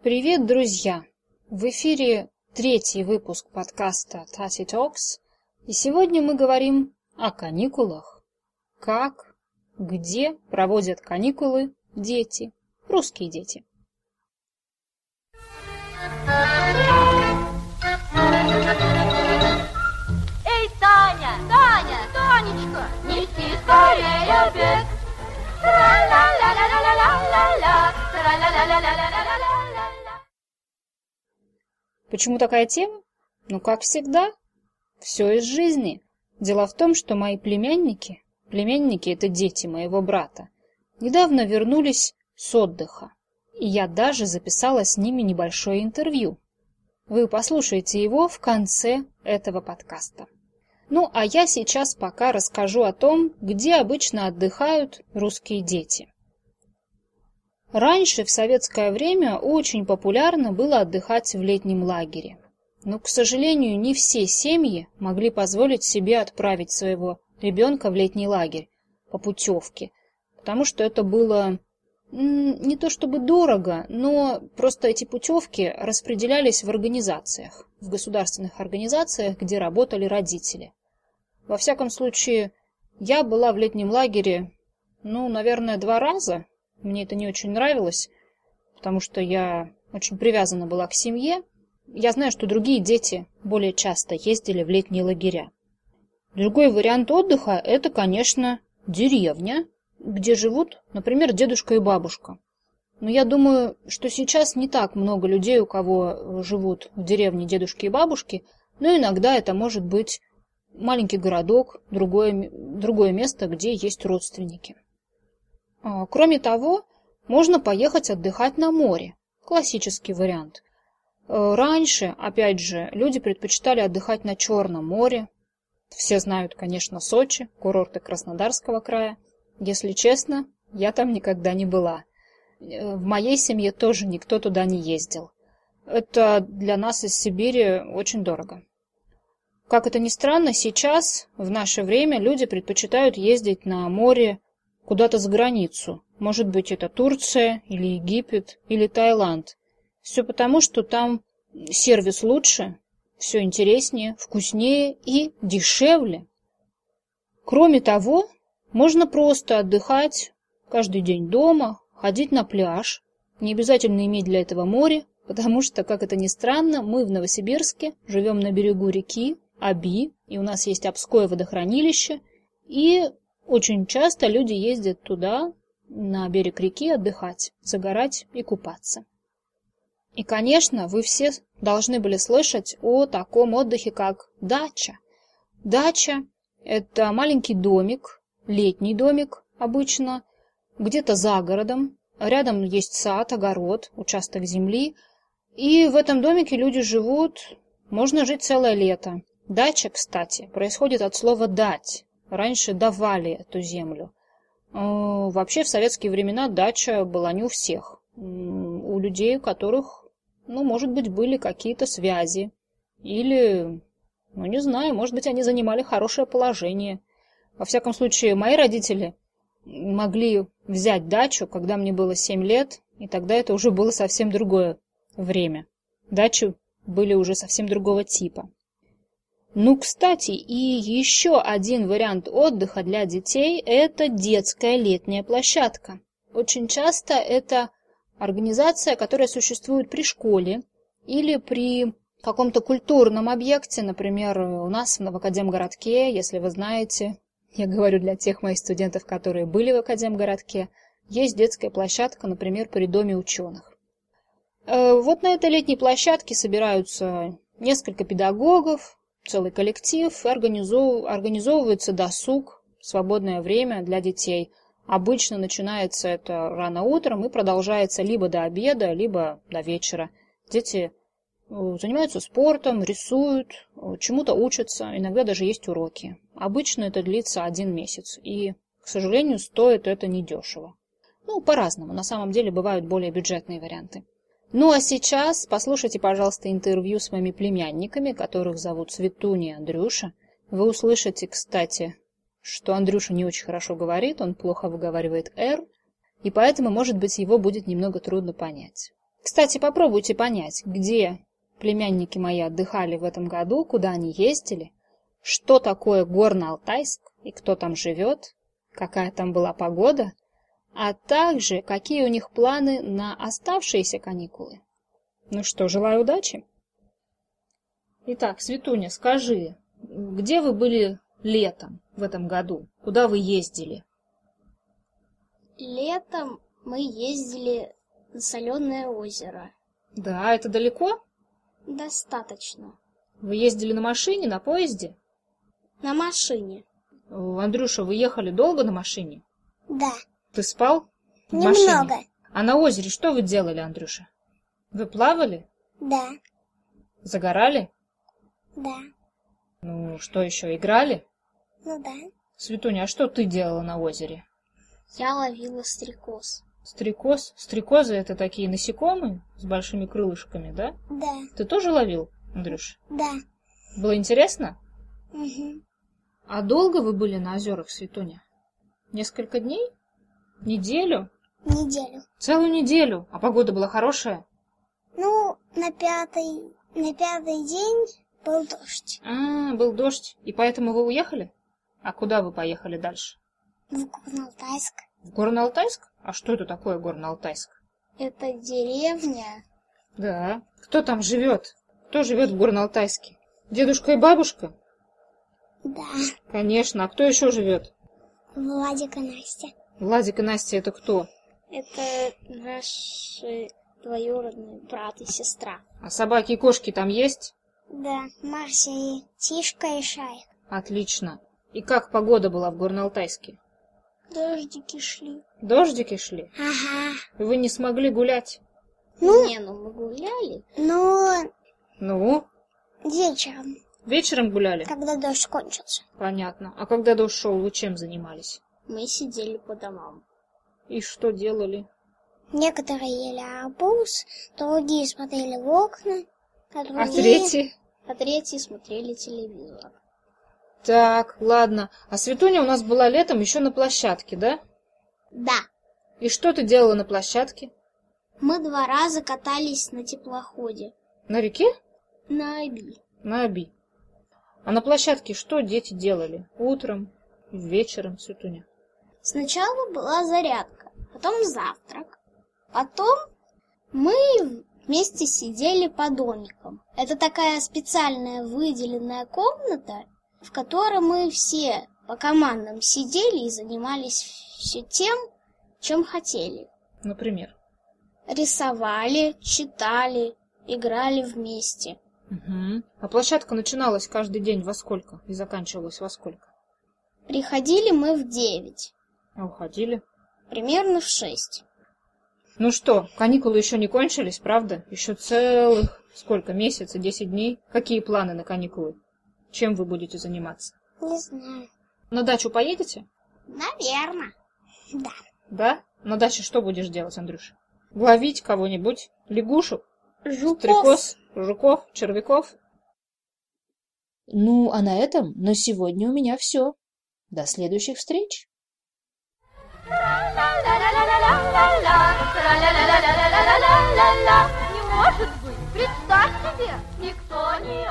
Привет, друзья! В эфире третий выпуск подкаста Tati Talks, и сегодня мы говорим о каникулах. Как, где проводят каникулы дети, русские дети. Эй, Таня, Таня, Танечка, неси скорее обед. Тра-ла-ла-ла-ла-ла-ла-ла, тра-ла-ла-ла-ла-ла-ла-ла. Почему такая тема? Ну, как всегда, все из жизни. Дело в том, что мои племянники, племянники — это дети моего брата, недавно вернулись с отдыха, и я даже записала с ними небольшое интервью. Вы послушаете его в конце этого подкаста. Ну, а я сейчас пока расскажу о том, где обычно отдыхают русские дети. Раньше, в советское время, очень популярно было отдыхать в летнем лагере. Но, к сожалению, не все семьи могли позволить себе отправить своего ребенка в летний лагерь по путевке, потому что это было не то чтобы дорого, но просто эти путевки распределялись в организациях, в государственных организациях, где работали родители. Во всяком случае, я была в летнем лагере, ну, наверное, два раза. Мне это не очень нравилось, потому что я очень привязана была к семье. Я знаю, что другие дети более часто ездили в летние лагеря. Другой вариант отдыха – это, конечно, деревня, где живут, например, дедушка и бабушка. Но я думаю, что сейчас не так много людей, у кого живут в деревне дедушки и бабушки, но иногда это может быть маленький городок, другое, другое место, где есть родственники. А, кроме того, можно поехать отдыхать на море. Классический вариант. Э, раньше, опять же, люди предпочитали отдыхать на Черном море. Все знают, конечно, Сочи, курорты Краснодарского края. Если честно, я там никогда не была. Э, в моей семье тоже никто туда не ездил. Это для нас из Сибири очень дорого. Как это ни странно, сейчас, в наше время, люди предпочитают ездить на море куда-то за границу. Может быть, это Турция, или Египет, или Таиланд. Все потому, что там сервис лучше, все интереснее, вкуснее и дешевле. Кроме того, можно просто отдыхать каждый день дома, ходить на пляж. Не обязательно иметь для этого море, потому что, как это ни странно, мы в Новосибирске живем на берегу реки Аби, и у нас есть Обское водохранилище, и очень часто люди ездят туда, на берег реки, отдыхать, загорать и купаться. И, конечно, вы все должны были слышать о таком отдыхе, как дача. Дача – это маленький домик, летний домик обычно, где-то за городом, рядом есть сад, огород, участок земли, и в этом домике люди живут, можно жить целое лето. Дача, кстати, происходит от слова «дать», раньше давали эту землю. Э, вообще в советские времена дача была не у всех. У людей, у которых, ну, может быть, были какие-то связи. Или, ну, не знаю, может быть, они занимали хорошее положение. Во всяком случае, мои родители могли взять дачу, когда мне было 7 лет, и тогда это уже было совсем другое время. Дачи были уже совсем другого типа. Ну, кстати, и еще один вариант отдыха для детей – это детская летняя площадка. Очень часто это организация, которая существует при школе или при каком-то культурном объекте, например, у нас в Новокадемгородке, если вы знаете, я говорю для тех моих студентов, которые были в Академгородке, есть детская площадка, например, при Доме ученых. Э, вот на этой летней площадке собираются несколько педагогов, целый коллектив, организов... организовывается досуг, свободное время для детей. Обычно начинается это рано утром и продолжается либо до обеда, либо до вечера. Дети Э, занимаются спортом, рисуют, э, чему-то учатся, иногда даже есть уроки. Обычно это длится один месяц, и, к сожалению, стоит это недешево. Ну, по-разному, на самом деле бывают более бюджетные варианты. Ну а сейчас послушайте, пожалуйста, интервью с моими племянниками, которых зовут Светуня и Андрюша. Вы услышите, кстати, что Андрюша не очень хорошо говорит, он плохо выговаривает «р», и поэтому, может быть, его будет немного трудно понять. Кстати, попробуйте понять, где племянники мои отдыхали в этом году, куда они ездили, что такое Горно-Алтайск и кто там живет, какая там была погода, а также какие у них планы на оставшиеся каникулы. Ну что, желаю удачи. Итак, Светуня, скажи, где вы были летом в этом году? Куда вы ездили? Летом мы ездили на соленое озеро. Да, это далеко? Достаточно. Вы ездили на машине, на поезде? На машине. Андрюша, вы ехали долго на машине? Да, Ты спал? в машине? немного. А на озере что вы делали, Андрюша? Вы плавали? Да, Загорали? да, Ну, что еще, играли? ну да. Светуня, а что ты делала на озере? Я ловила стрекоз. Стрекоз? Стрекозы это такие насекомые с большими крылышками, да? Да, Ты тоже ловил, Андрюш? да. Было интересно? Угу. А долго вы были на озерах, Светуня? Несколько дней? Неделю? Неделю. Целую неделю. А погода была хорошая? Ну, на пятый, на пятый день был дождь. А, был дождь. И поэтому вы уехали? А куда вы поехали дальше? В Горно-Алтайск. В Горно-Алтайск? А что это такое Горно-Алтайск? Это деревня. Да. Кто там живет? Кто живет в Горно-Алтайске? Дедушка и бабушка? Да, Конечно. А кто еще живет? Владик и Настя. Владик и Настя это кто? Это наши двоюродные брат и сестра. А собаки и кошки там есть? Да, Марся и Тишка и Шарик. Отлично. И как погода была в Горно-Алтайске? Дождики шли. Дождики шли? Ага. Вы не смогли гулять? Не, ну мы гуляли. Ну, Ну, вечером, вечером гуляли? когда дождь кончился. Понятно. А когда дождь шел, вы чем занимались? Мы сидели по домам. И что делали? Некоторые ели арбуз, другие смотрели в окна, а другие... А третий? А третьи смотрели телевизор. Так, ладно. А Светуня у нас была летом еще на площадке, да? Да. И что ты делала на площадке? Мы два раза катались на теплоходе. На реке? На Оби. На Оби. А на площадке что дети делали? Утром, вечером, Светуня? Сначала была зарядка, потом завтрак. Потом мы вместе сидели по домикам. Это такая специальная выделенная комната, в которой мы все по командам сидели и занимались все тем, чем хотели. Например. Рисовали, читали, играли вместе. Угу. А площадка начиналась каждый день во сколько? И заканчивалась во сколько? Приходили мы в девять, А уходили? примерно в шесть. Ну что, каникулы еще не кончились, правда? Еще целых сколько? Месяца, десять дней? Какие планы на каникулы? Чем вы будете заниматься? Не знаю. На дачу поедете? Наверное. Да. Да? На даче что будешь делать, Андрюша? Ловить кого-нибудь? Лягушек? Жуков. Стрекоз? Жуков? Червяков? Ну, а на этом на сегодня у меня все. До следующих встреч! Не может быть, представь себе, никто не